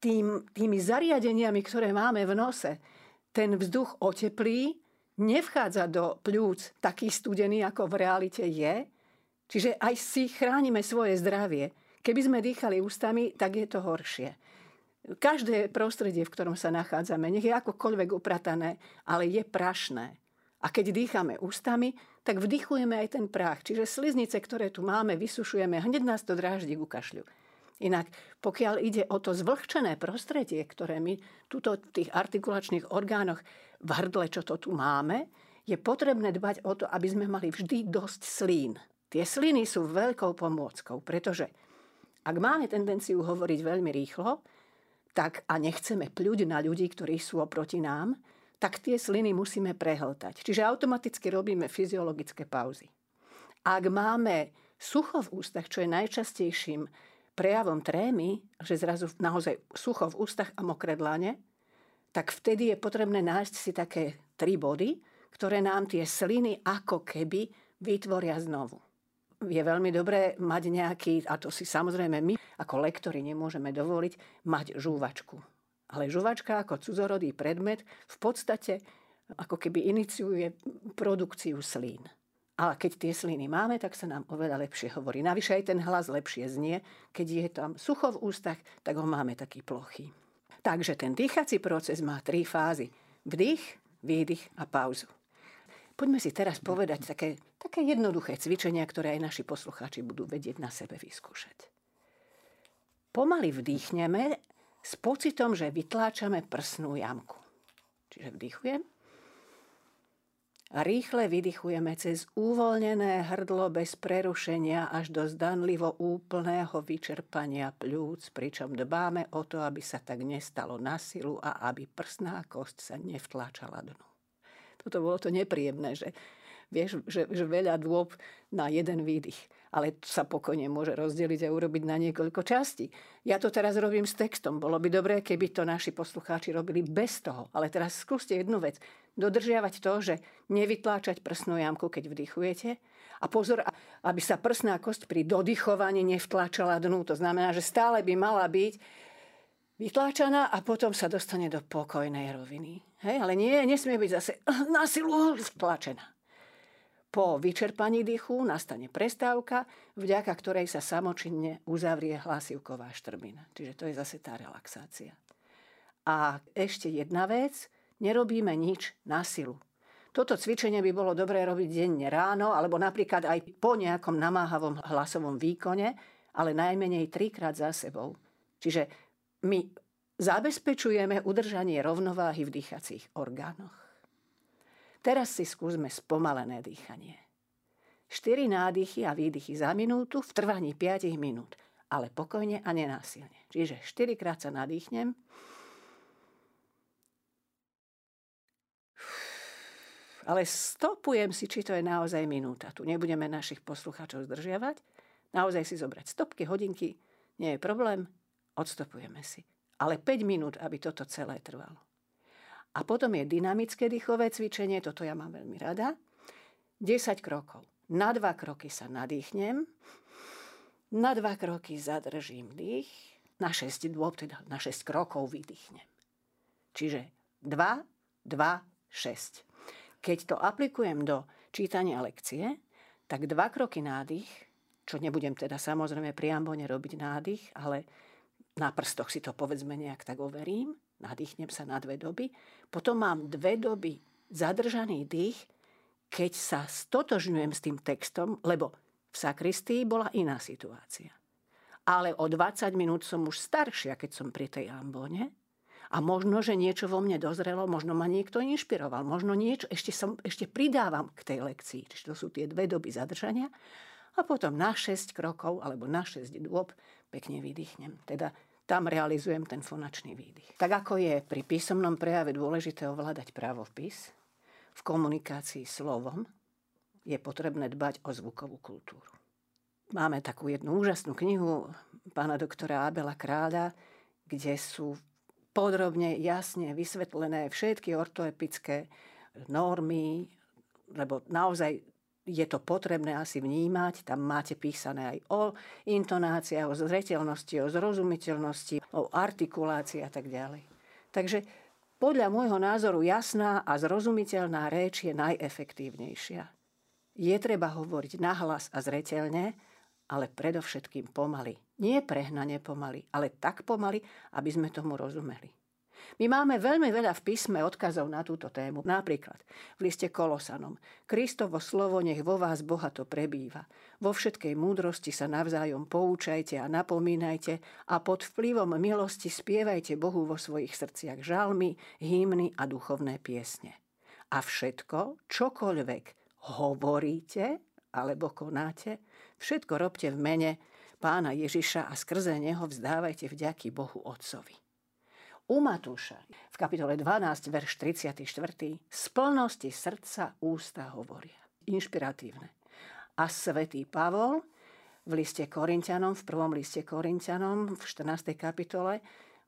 tým, tými zariadeniami, ktoré máme v nose, ten vzduch oteplí, nevchádza do pľúc taký studený, ako v realite je. Čiže aj si chránime svoje zdravie. Keby sme dýchali ústami, tak je to horšie každé prostredie, v ktorom sa nachádzame, nech je akokoľvek upratané, ale je prašné. A keď dýchame ústami, tak vdychujeme aj ten prach. Čiže sliznice, ktoré tu máme, vysušujeme, hneď nás to dráždi ku kašľu. Inak, pokiaľ ide o to zvlhčené prostredie, ktoré my tuto v tých artikulačných orgánoch v hrdle, čo to tu máme, je potrebné dbať o to, aby sme mali vždy dosť slín. Tie sliny sú veľkou pomôckou, pretože ak máme tendenciu hovoriť veľmi rýchlo, tak a nechceme pľuť na ľudí, ktorí sú oproti nám, tak tie sliny musíme prehltať. Čiže automaticky robíme fyziologické pauzy. Ak máme sucho v ústach, čo je najčastejším prejavom trémy, že zrazu naozaj sucho v ústach a mokré dlane, tak vtedy je potrebné nájsť si také tri body, ktoré nám tie sliny ako keby vytvoria znovu je veľmi dobré mať nejaký, a to si samozrejme my ako lektori nemôžeme dovoliť, mať žúvačku. Ale žuvačka ako cudzorodý predmet v podstate ako keby iniciuje produkciu slín. A keď tie sliny máme, tak sa nám oveľa lepšie hovorí. Navyše aj ten hlas lepšie znie. Keď je tam sucho v ústach, tak ho máme taký plochý. Takže ten dýchací proces má tri fázy. Vdych, výdych a pauzu. Poďme si teraz povedať také, také jednoduché cvičenia, ktoré aj naši poslucháči budú vedieť na sebe vyskúšať. Pomaly vdýchneme s pocitom, že vytláčame prsnú jamku. Čiže vdýchujem a rýchle vydychujeme cez uvoľnené hrdlo bez prerušenia až do zdanlivo úplného vyčerpania pľúc, pričom dbáme o to, aby sa tak nestalo na silu a aby prsná kosť sa nevtláčala dnu. Toto bolo to nepríjemné, že vieš, že, že veľa dôb na jeden výdych. Ale sa pokojne môže rozdeliť a urobiť na niekoľko častí. Ja to teraz robím s textom. Bolo by dobré, keby to naši poslucháči robili bez toho. Ale teraz skúste jednu vec. Dodržiavať to, že nevytláčať prsnú jamku, keď vdychujete. A pozor, aby sa prsná kosť pri dodychovaní nevtláčala dnu. To znamená, že stále by mala byť vytláčaná a potom sa dostane do pokojnej roviny. Hej, ale nie, nesmie byť zase [laughs] na silu vtlačená. Po vyčerpaní dychu nastane prestávka, vďaka ktorej sa samočinne uzavrie hlasivková štrbina. Čiže to je zase tá relaxácia. A ešte jedna vec, nerobíme nič na silu. Toto cvičenie by bolo dobré robiť denne ráno, alebo napríklad aj po nejakom namáhavom hlasovom výkone, ale najmenej trikrát za sebou. Čiže my zabezpečujeme udržanie rovnováhy v dýchacích orgánoch. Teraz si skúsme spomalené dýchanie. 4 nádychy a výdychy za minútu v trvaní 5 minút, ale pokojne a nenásilne. Čiže 4 krát sa nadýchnem. Ale stopujem si, či to je naozaj minúta. Tu nebudeme našich poslucháčov zdržiavať. Naozaj si zobrať stopky, hodinky, nie je problém odstopujeme si. Ale 5 minút, aby toto celé trvalo. A potom je dynamické dýchové cvičenie, toto ja mám veľmi rada. 10 krokov. Na dva kroky sa nadýchnem, na dva kroky zadržím dých, na 6 dôb, teda na 6 krokov vydýchnem. Čiže 2, 2, 6. Keď to aplikujem do čítania lekcie, tak dva kroky nádych, čo nebudem teda samozrejme pri ambone robiť nádych, ale na prstoch si to povedzme nejak tak overím, nadýchnem sa na dve doby, potom mám dve doby zadržaný dých, keď sa stotožňujem s tým textom, lebo v sakristii bola iná situácia. Ale o 20 minút som už staršia, keď som pri tej ambone A možno, že niečo vo mne dozrelo, možno ma niekto inšpiroval, možno niečo, ešte, som, ešte pridávam k tej lekcii. Čiže to sú tie dve doby zadržania. A potom na 6 krokov alebo na 6 dôb pekne vydýchnem. Teda tam realizujem ten fonačný výdych. Tak ako je pri písomnom prejave dôležité ovládať právopis, v komunikácii slovom je potrebné dbať o zvukovú kultúru. Máme takú jednu úžasnú knihu pána doktora Abela Kráľa, kde sú podrobne, jasne vysvetlené všetky ortoepické normy, lebo naozaj je to potrebné asi vnímať. Tam máte písané aj o intonáciách, o zreteľnosti, o zrozumiteľnosti, o artikulácii a tak ďalej. Takže podľa môjho názoru jasná a zrozumiteľná reč je najefektívnejšia. Je treba hovoriť nahlas a zreteľne, ale predovšetkým pomaly. Nie prehnane pomaly, ale tak pomaly, aby sme tomu rozumeli. My máme veľmi veľa v písme odkazov na túto tému. Napríklad v liste Kolosanom. Kristovo slovo nech vo vás bohato prebýva. Vo všetkej múdrosti sa navzájom poučajte a napomínajte a pod vplyvom milosti spievajte Bohu vo svojich srdciach žalmy, hymny a duchovné piesne. A všetko, čokoľvek hovoríte alebo konáte, Všetko robte v mene pána Ježiša a skrze neho vzdávajte vďaky Bohu Otcovi. U Matúša v kapitole 12, verš 34. z plnosti srdca ústa hovoria. Inšpiratívne. A svätý Pavol v liste Korintianom, v prvom liste Korintianom v 14. kapitole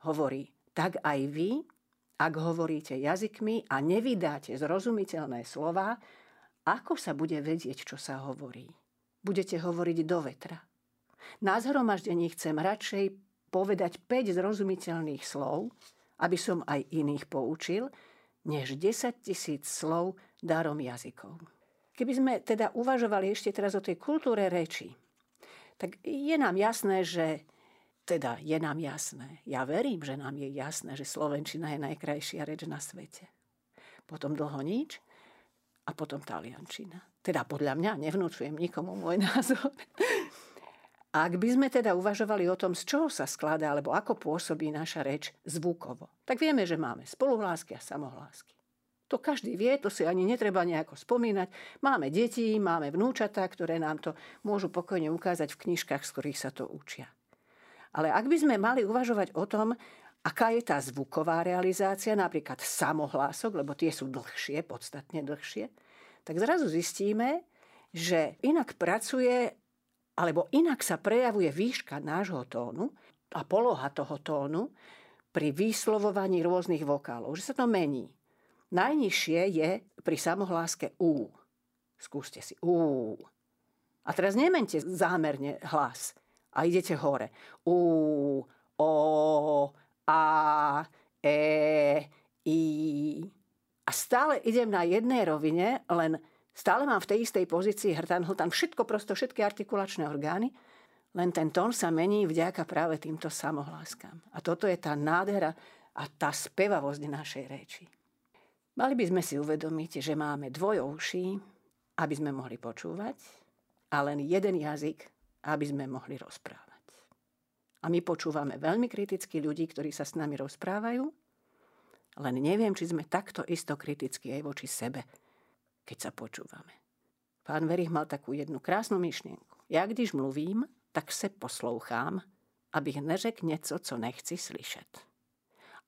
hovorí, tak aj vy, ak hovoríte jazykmi a nevydáte zrozumiteľné slova, ako sa bude vedieť, čo sa hovorí? budete hovoriť do vetra. Na zhromaždení chcem radšej povedať 5 zrozumiteľných slov, aby som aj iných poučil, než 10 tisíc slov darom jazykov. Keby sme teda uvažovali ešte teraz o tej kultúre reči, tak je nám jasné, že teda je nám jasné, ja verím, že nám je jasné, že Slovenčina je najkrajšia reč na svete. Potom dlho nič a potom taliančina. Teda podľa mňa nevnúčujem nikomu môj [laughs] názor. Ak by sme teda uvažovali o tom, z čoho sa skladá, alebo ako pôsobí naša reč zvukovo, tak vieme, že máme spoluhlásky a samohlásky. To každý vie, to si ani netreba nejako spomínať. Máme deti, máme vnúčatá, ktoré nám to môžu pokojne ukázať v knižkách, z ktorých sa to učia. Ale ak by sme mali uvažovať o tom, aká je tá zvuková realizácia, napríklad samohlások, lebo tie sú dlhšie, podstatne dlhšie, tak zrazu zistíme, že inak pracuje, alebo inak sa prejavuje výška nášho tónu a poloha toho tónu pri vyslovovaní rôznych vokálov, že sa to mení. Najnižšie je pri samohláske U. Skúste si. U. A teraz nemente zámerne hlas a idete hore. U, O, a, E, I. A stále idem na jednej rovine, len stále mám v tej istej pozícii hrtan, hltan, všetko prosto, všetky artikulačné orgány, len ten tón sa mení vďaka práve týmto samohláskam. A toto je tá nádhera a tá spevavosť našej reči. Mali by sme si uvedomiť, že máme dvojouší, aby sme mohli počúvať, a len jeden jazyk, aby sme mohli rozprávať. A my počúvame veľmi kriticky ľudí, ktorí sa s nami rozprávajú, len neviem, či sme takto isto kriticky aj voči sebe, keď sa počúvame. Pán Verich mal takú jednu krásnu myšlienku. Ja když mluvím, tak se poslouchám, abych neřekl něco, co nechci slyšet.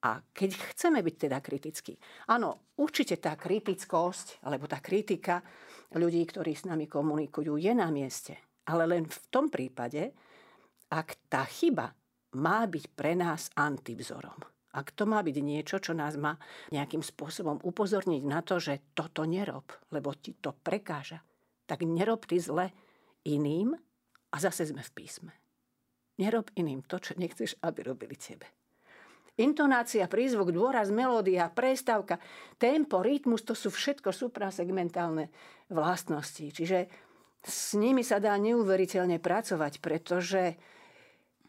A keď chceme byť teda kritickí, áno, určite tá kritickosť, alebo tá kritika ľudí, ktorí s nami komunikujú, je na mieste. Ale len v tom prípade, ak tá chyba má byť pre nás antivzorom, ak to má byť niečo, čo nás má nejakým spôsobom upozorniť na to, že toto nerob, lebo ti to prekáža, tak nerob ty zle iným a zase sme v písme. Nerob iným to, čo nechceš, aby robili tebe. Intonácia, prízvuk, dôraz, melódia, prestávka, tempo, rytmus, to sú všetko suprasegmentálne vlastnosti. Čiže s nimi sa dá neuveriteľne pracovať, pretože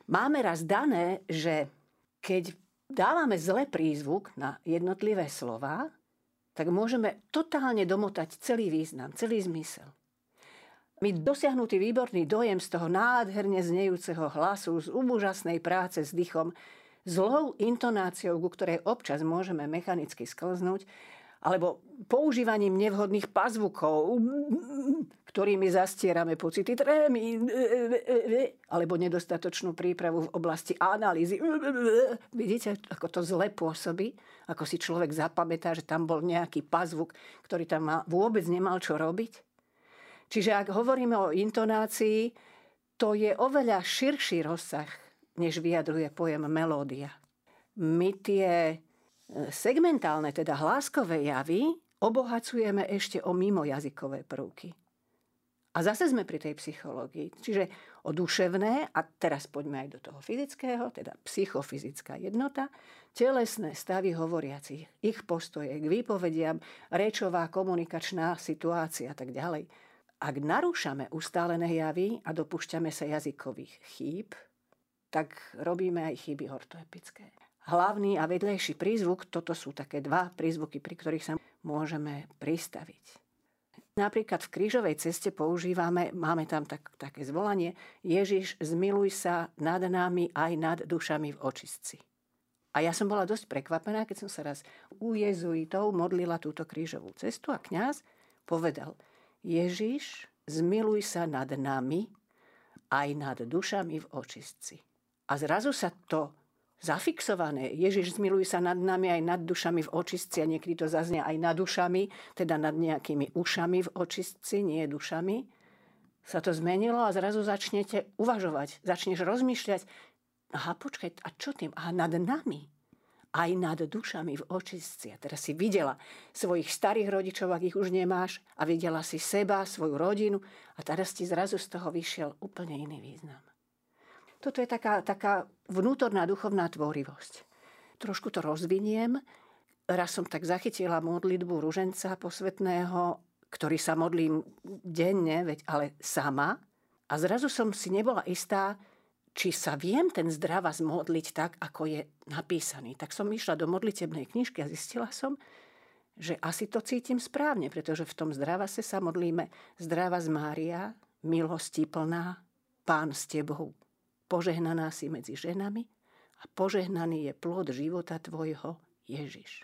máme raz dané, že keď dávame zle prízvuk na jednotlivé slova, tak môžeme totálne domotať celý význam, celý zmysel. My dosiahnutý výborný dojem z toho nádherne znejúceho hlasu, z úžasnej práce s dychom, zlou intonáciou, ku ktorej občas môžeme mechanicky sklznúť, alebo používaním nevhodných pazvukov, ktorými zastierame pocity trémy, alebo nedostatočnú prípravu v oblasti analýzy. Vidíte, ako to zle pôsobí? Ako si človek zapamätá, že tam bol nejaký pazvuk, ktorý tam vôbec nemal čo robiť? Čiže ak hovoríme o intonácii, to je oveľa širší rozsah, než vyjadruje pojem melódia. My tie segmentálne, teda hláskové javy, obohacujeme ešte o mimojazykové prvky. A zase sme pri tej psychológii. Čiže o duševné, a teraz poďme aj do toho fyzického, teda psychofyzická jednota, telesné stavy hovoriacich, ich postoje k výpovediam, rečová, komunikačná situácia a tak ďalej. Ak narúšame ustálené javy a dopúšťame sa jazykových chýb, tak robíme aj chyby ortoepické hlavný a vedlejší prízvuk, toto sú také dva prízvuky, pri ktorých sa môžeme pristaviť. Napríklad v krížovej ceste používame, máme tam tak, také zvolanie, Ježiš, zmiluj sa nad nami aj nad dušami v očistci. A ja som bola dosť prekvapená, keď som sa raz u jezuitov modlila túto krížovú cestu a kňaz povedal, Ježiš, zmiluj sa nad nami aj nad dušami v očistci. A zrazu sa to zafixované. Ježiš zmiluj sa nad nami aj nad dušami v očistci a niekedy to zaznie aj nad dušami, teda nad nejakými ušami v očistci, nie dušami. Sa to zmenilo a zrazu začnete uvažovať, začneš rozmýšľať, aha, počkaj, a čo tým? Aha, nad nami. Aj nad dušami v očistci. A teraz si videla svojich starých rodičov, ak ich už nemáš, a videla si seba, svoju rodinu a teraz ti zrazu z toho vyšiel úplne iný význam. Toto je taká, taká vnútorná duchovná tvorivosť. Trošku to rozviniem. Raz som tak zachytila modlitbu ruženca posvetného, ktorý sa modlím denne, veď ale sama. A zrazu som si nebola istá, či sa viem ten zdrava zmodliť tak, ako je napísaný. Tak som išla do modlitebnej knižky a zistila som, že asi to cítim správne, pretože v tom zdrava sa modlíme zdrava z Mária, milosti plná, Pán s tebou požehnaná si medzi ženami a požehnaný je plod života tvojho Ježiš.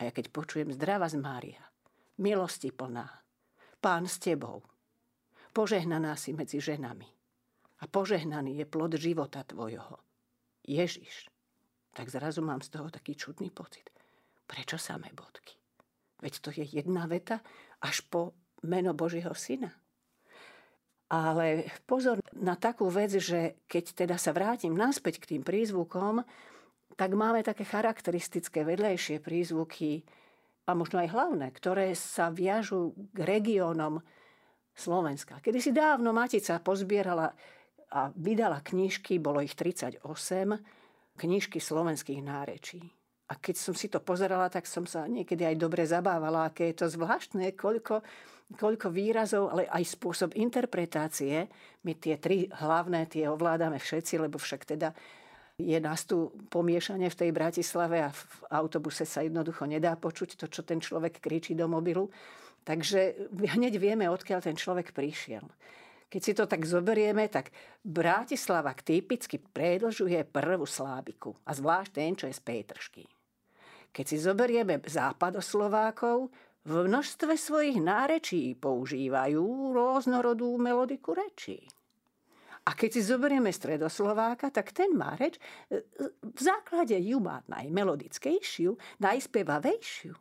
A ja keď počujem zdrava z Mária, milosti plná, pán s tebou, požehnaná si medzi ženami a požehnaný je plod života tvojho, Ježiš, tak zrazu mám z toho taký čudný pocit. Prečo samé bodky? Veď to je jedna veta až po meno Božieho syna. Ale pozor na takú vec, že keď teda sa vrátim naspäť k tým prízvukom, tak máme také charakteristické vedlejšie prízvuky a možno aj hlavné, ktoré sa viažú k regiónom Slovenska. Kedy si dávno Matica pozbierala a vydala knižky, bolo ich 38, knižky slovenských nárečí. A keď som si to pozerala, tak som sa niekedy aj dobre zabávala, aké je to zvláštne, koľko koľko výrazov, ale aj spôsob interpretácie. My tie tri hlavné tie ovládame všetci, lebo však teda je nás tu pomiešanie v tej Bratislave a v autobuse sa jednoducho nedá počuť to, čo ten človek kričí do mobilu. Takže hneď vieme, odkiaľ ten človek prišiel. Keď si to tak zoberieme, tak Bratislava typicky predlžuje prvú slábiku. A zvlášť ten, čo je z Pétržky. Keď si zoberieme západoslovákov, v množstve svojich nárečí používajú rôznorodú melodiku rečí. A keď si zoberieme stredoslováka, tak ten má reč e, v základe ju má najmelodickejšiu, najspievavejšiu.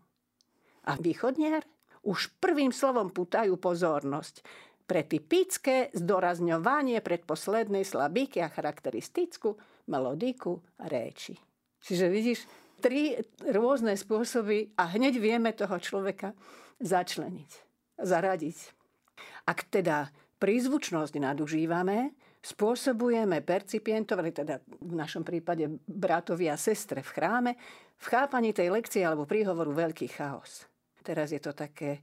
A východniar už prvým slovom putajú pozornosť pre typické zdorazňovanie predposlednej slabíky a charakteristickú melodiku reči. Čiže vidíš, tri rôzne spôsoby a hneď vieme toho človeka začleniť, zaradiť. Ak teda prízvučnosť nadužívame, spôsobujeme percipientovi, teda v našom prípade bratovi a sestre v chráme, v chápaní tej lekcie alebo príhovoru veľký chaos. Teraz je to také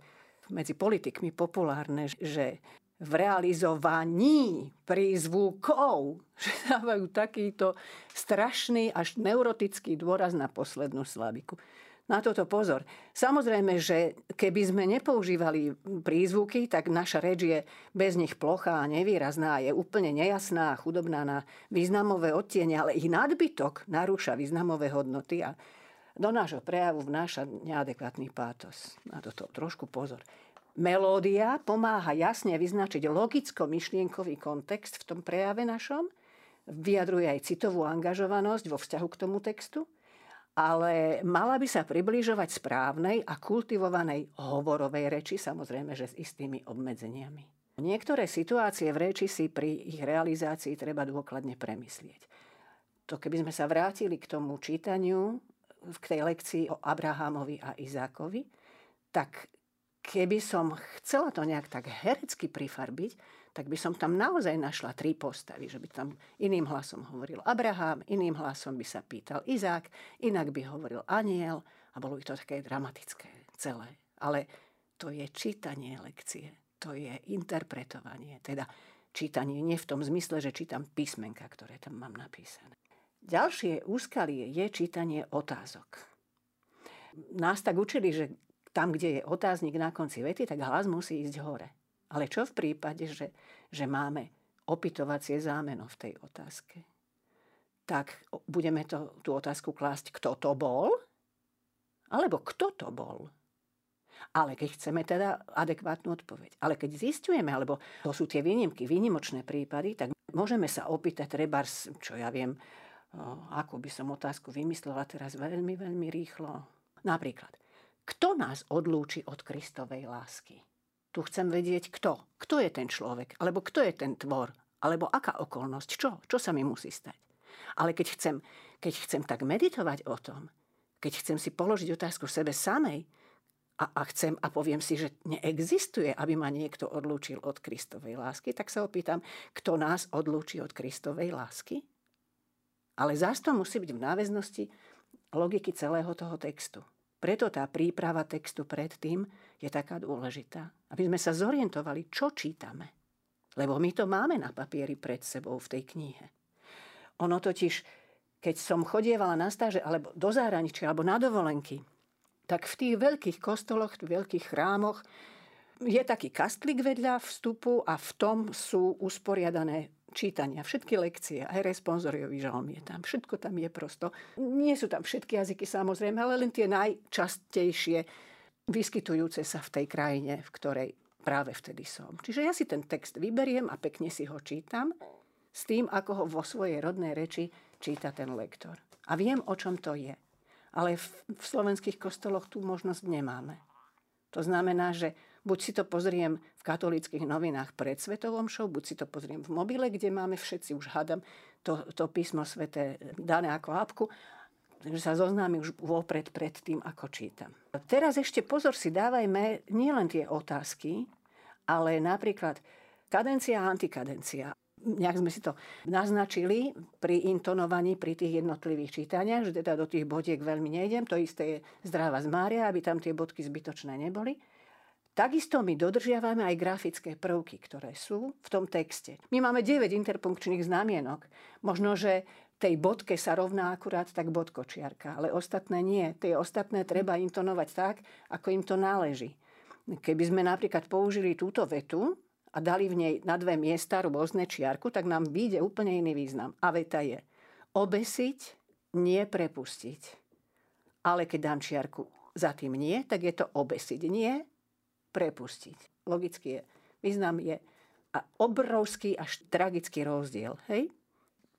medzi politikmi populárne, že v realizovaní prízvukov, [laughs] že dávajú takýto strašný až neurotický dôraz na poslednú slabiku. na toto pozor. Samozrejme, že keby sme nepoužívali prízvuky, tak naša reč je bez nich plochá a nevýrazná, je úplne nejasná a chudobná na významové odtiene, ale ich nadbytok narúša významové hodnoty a do nášho prejavu vnáša neadekvátny pátos. Na toto trošku pozor. Melódia pomáha jasne vyznačiť logicko-myšlienkový kontext v tom prejave našom, vyjadruje aj citovú angažovanosť vo vzťahu k tomu textu ale mala by sa približovať správnej a kultivovanej hovorovej reči, samozrejme, že s istými obmedzeniami. Niektoré situácie v reči si pri ich realizácii treba dôkladne premyslieť. To keby sme sa vrátili k tomu čítaniu, k tej lekcii o Abrahamovi a Izákovi, tak keby som chcela to nejak tak herecky prifarbiť, tak by som tam naozaj našla tri postavy, že by tam iným hlasom hovoril Abraham, iným hlasom by sa pýtal Izák, inak by hovoril aniel a bolo by to také dramatické celé. Ale to je čítanie lekcie, to je interpretovanie, teda čítanie nie v tom zmysle, že čítam písmenka, ktoré tam mám napísané. Ďalšie úskalie je čítanie otázok. Nás tak učili, že tam, kde je otáznik na konci vety, tak hlas musí ísť hore. Ale čo v prípade, že, že máme opytovacie zámeno v tej otázke? Tak budeme to, tú otázku klásť, kto to bol? Alebo kto to bol? Ale keď chceme teda adekvátnu odpoveď. Ale keď zistujeme, alebo to sú tie výnimky, výnimočné prípady, tak môžeme sa opýtať treba, čo ja viem, ako by som otázku vymyslela teraz veľmi, veľmi rýchlo. Napríklad, kto nás odlúči od Kristovej lásky? Tu chcem vedieť, kto. Kto je ten človek? Alebo kto je ten tvor? Alebo aká okolnosť? Čo? Čo sa mi musí stať? Ale keď chcem, keď chcem tak meditovať o tom, keď chcem si položiť otázku sebe samej a, a chcem a poviem si, že neexistuje, aby ma niekto odlúčil od Kristovej lásky, tak sa opýtam, kto nás odlúči od Kristovej lásky? Ale zás to musí byť v náväznosti logiky celého toho textu. Preto tá príprava textu predtým je taká dôležitá. Aby sme sa zorientovali, čo čítame. Lebo my to máme na papieri pred sebou v tej knihe. Ono totiž, keď som chodievala na stáže alebo do zahraničia alebo na dovolenky, tak v tých veľkých kostoloch, v veľkých chrámoch je taký kastlik vedľa vstupu a v tom sú usporiadané čítania, všetky lekcie, aj responsoriový žalm je tam, všetko tam je prosto. Nie sú tam všetky jazyky samozrejme, ale len tie najčastejšie vyskytujúce sa v tej krajine, v ktorej práve vtedy som. Čiže ja si ten text vyberiem a pekne si ho čítam s tým, ako ho vo svojej rodnej reči číta ten lektor. A viem, o čom to je. Ale v, v slovenských kostoloch tú možnosť nemáme. To znamená, že buď si to pozriem v katolických novinách pred Svetovom show, buď si to pozriem v mobile, kde máme všetci, už hádam, to, to písmo svete dané ako apku, takže sa zoznámim už vopred pred tým, ako čítam. Teraz ešte pozor si dávajme nielen tie otázky, ale napríklad kadencia a antikadencia nejak sme si to naznačili pri intonovaní, pri tých jednotlivých čítaniach, že teda do tých bodiek veľmi nejdem. To isté je zdravá z Mária, aby tam tie bodky zbytočné neboli. Takisto my dodržiavame aj grafické prvky, ktoré sú v tom texte. My máme 9 interpunkčných znamienok. Možno, že tej bodke sa rovná akurát tak bodkočiarka, ale ostatné nie. Tie ostatné treba intonovať tak, ako im to náleží. Keby sme napríklad použili túto vetu, a dali v nej na dve miesta rôzne čiarku, tak nám vyjde úplne iný význam. A veta je obesiť, nie prepustiť. Ale keď dám čiarku za tým nie, tak je to obesiť, nie prepustiť. Logicky je. Význam je a obrovský až tragický rozdiel. Hej?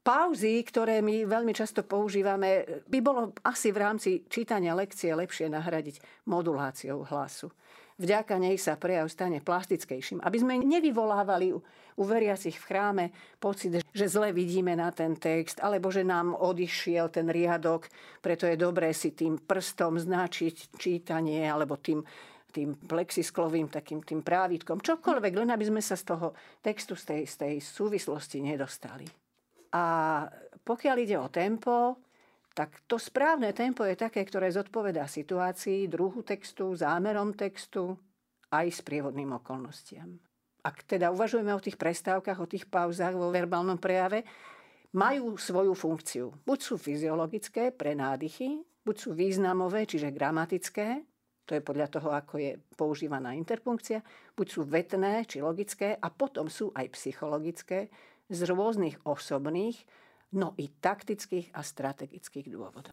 Pauzy, ktoré my veľmi často používame, by bolo asi v rámci čítania lekcie lepšie nahradiť moduláciou hlasu vďaka nej sa prejav stane plastickejším. Aby sme nevyvolávali u veriacich v chráme pocit, že zle vidíme na ten text, alebo že nám odišiel ten riadok, preto je dobré si tým prstom značiť čítanie, alebo tým tým plexisklovým takým tým právitkom, čokoľvek, len aby sme sa z toho textu, z tej, z tej súvislosti nedostali. A pokiaľ ide o tempo, tak to správne tempo je také, ktoré zodpovedá situácii, druhu textu, zámerom textu, aj s prievodným okolnostiam. Ak teda uvažujeme o tých prestávkach, o tých pauzách vo verbálnom prejave, majú svoju funkciu. Buď sú fyziologické pre nádychy, Buď sú významové, čiže gramatické, to je podľa toho, ako je používaná interpunkcia, buď sú vetné či logické a potom sú aj psychologické z rôznych osobných, no i taktických a strategických dôvodov.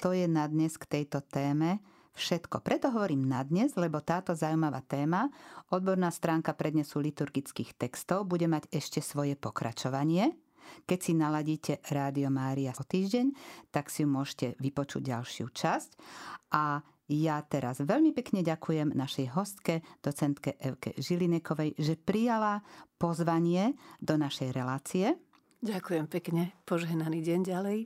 To je na dnes k tejto téme všetko. Preto hovorím na dnes, lebo táto zaujímavá téma, odborná stránka prednesu liturgických textov, bude mať ešte svoje pokračovanie. Keď si naladíte Rádio Mária o týždeň, tak si môžete vypočuť ďalšiu časť. A ja teraz veľmi pekne ďakujem našej hostke, docentke Evke Žilinekovej, že prijala pozvanie do našej relácie. Ďakujem pekne. Požehnaný deň ďalej.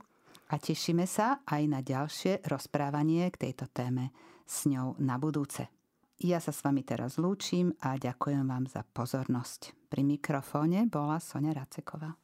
A tešíme sa aj na ďalšie rozprávanie k tejto téme s ňou na budúce. Ja sa s vami teraz lúčim a ďakujem vám za pozornosť. Pri mikrofóne bola Sonia Raceková.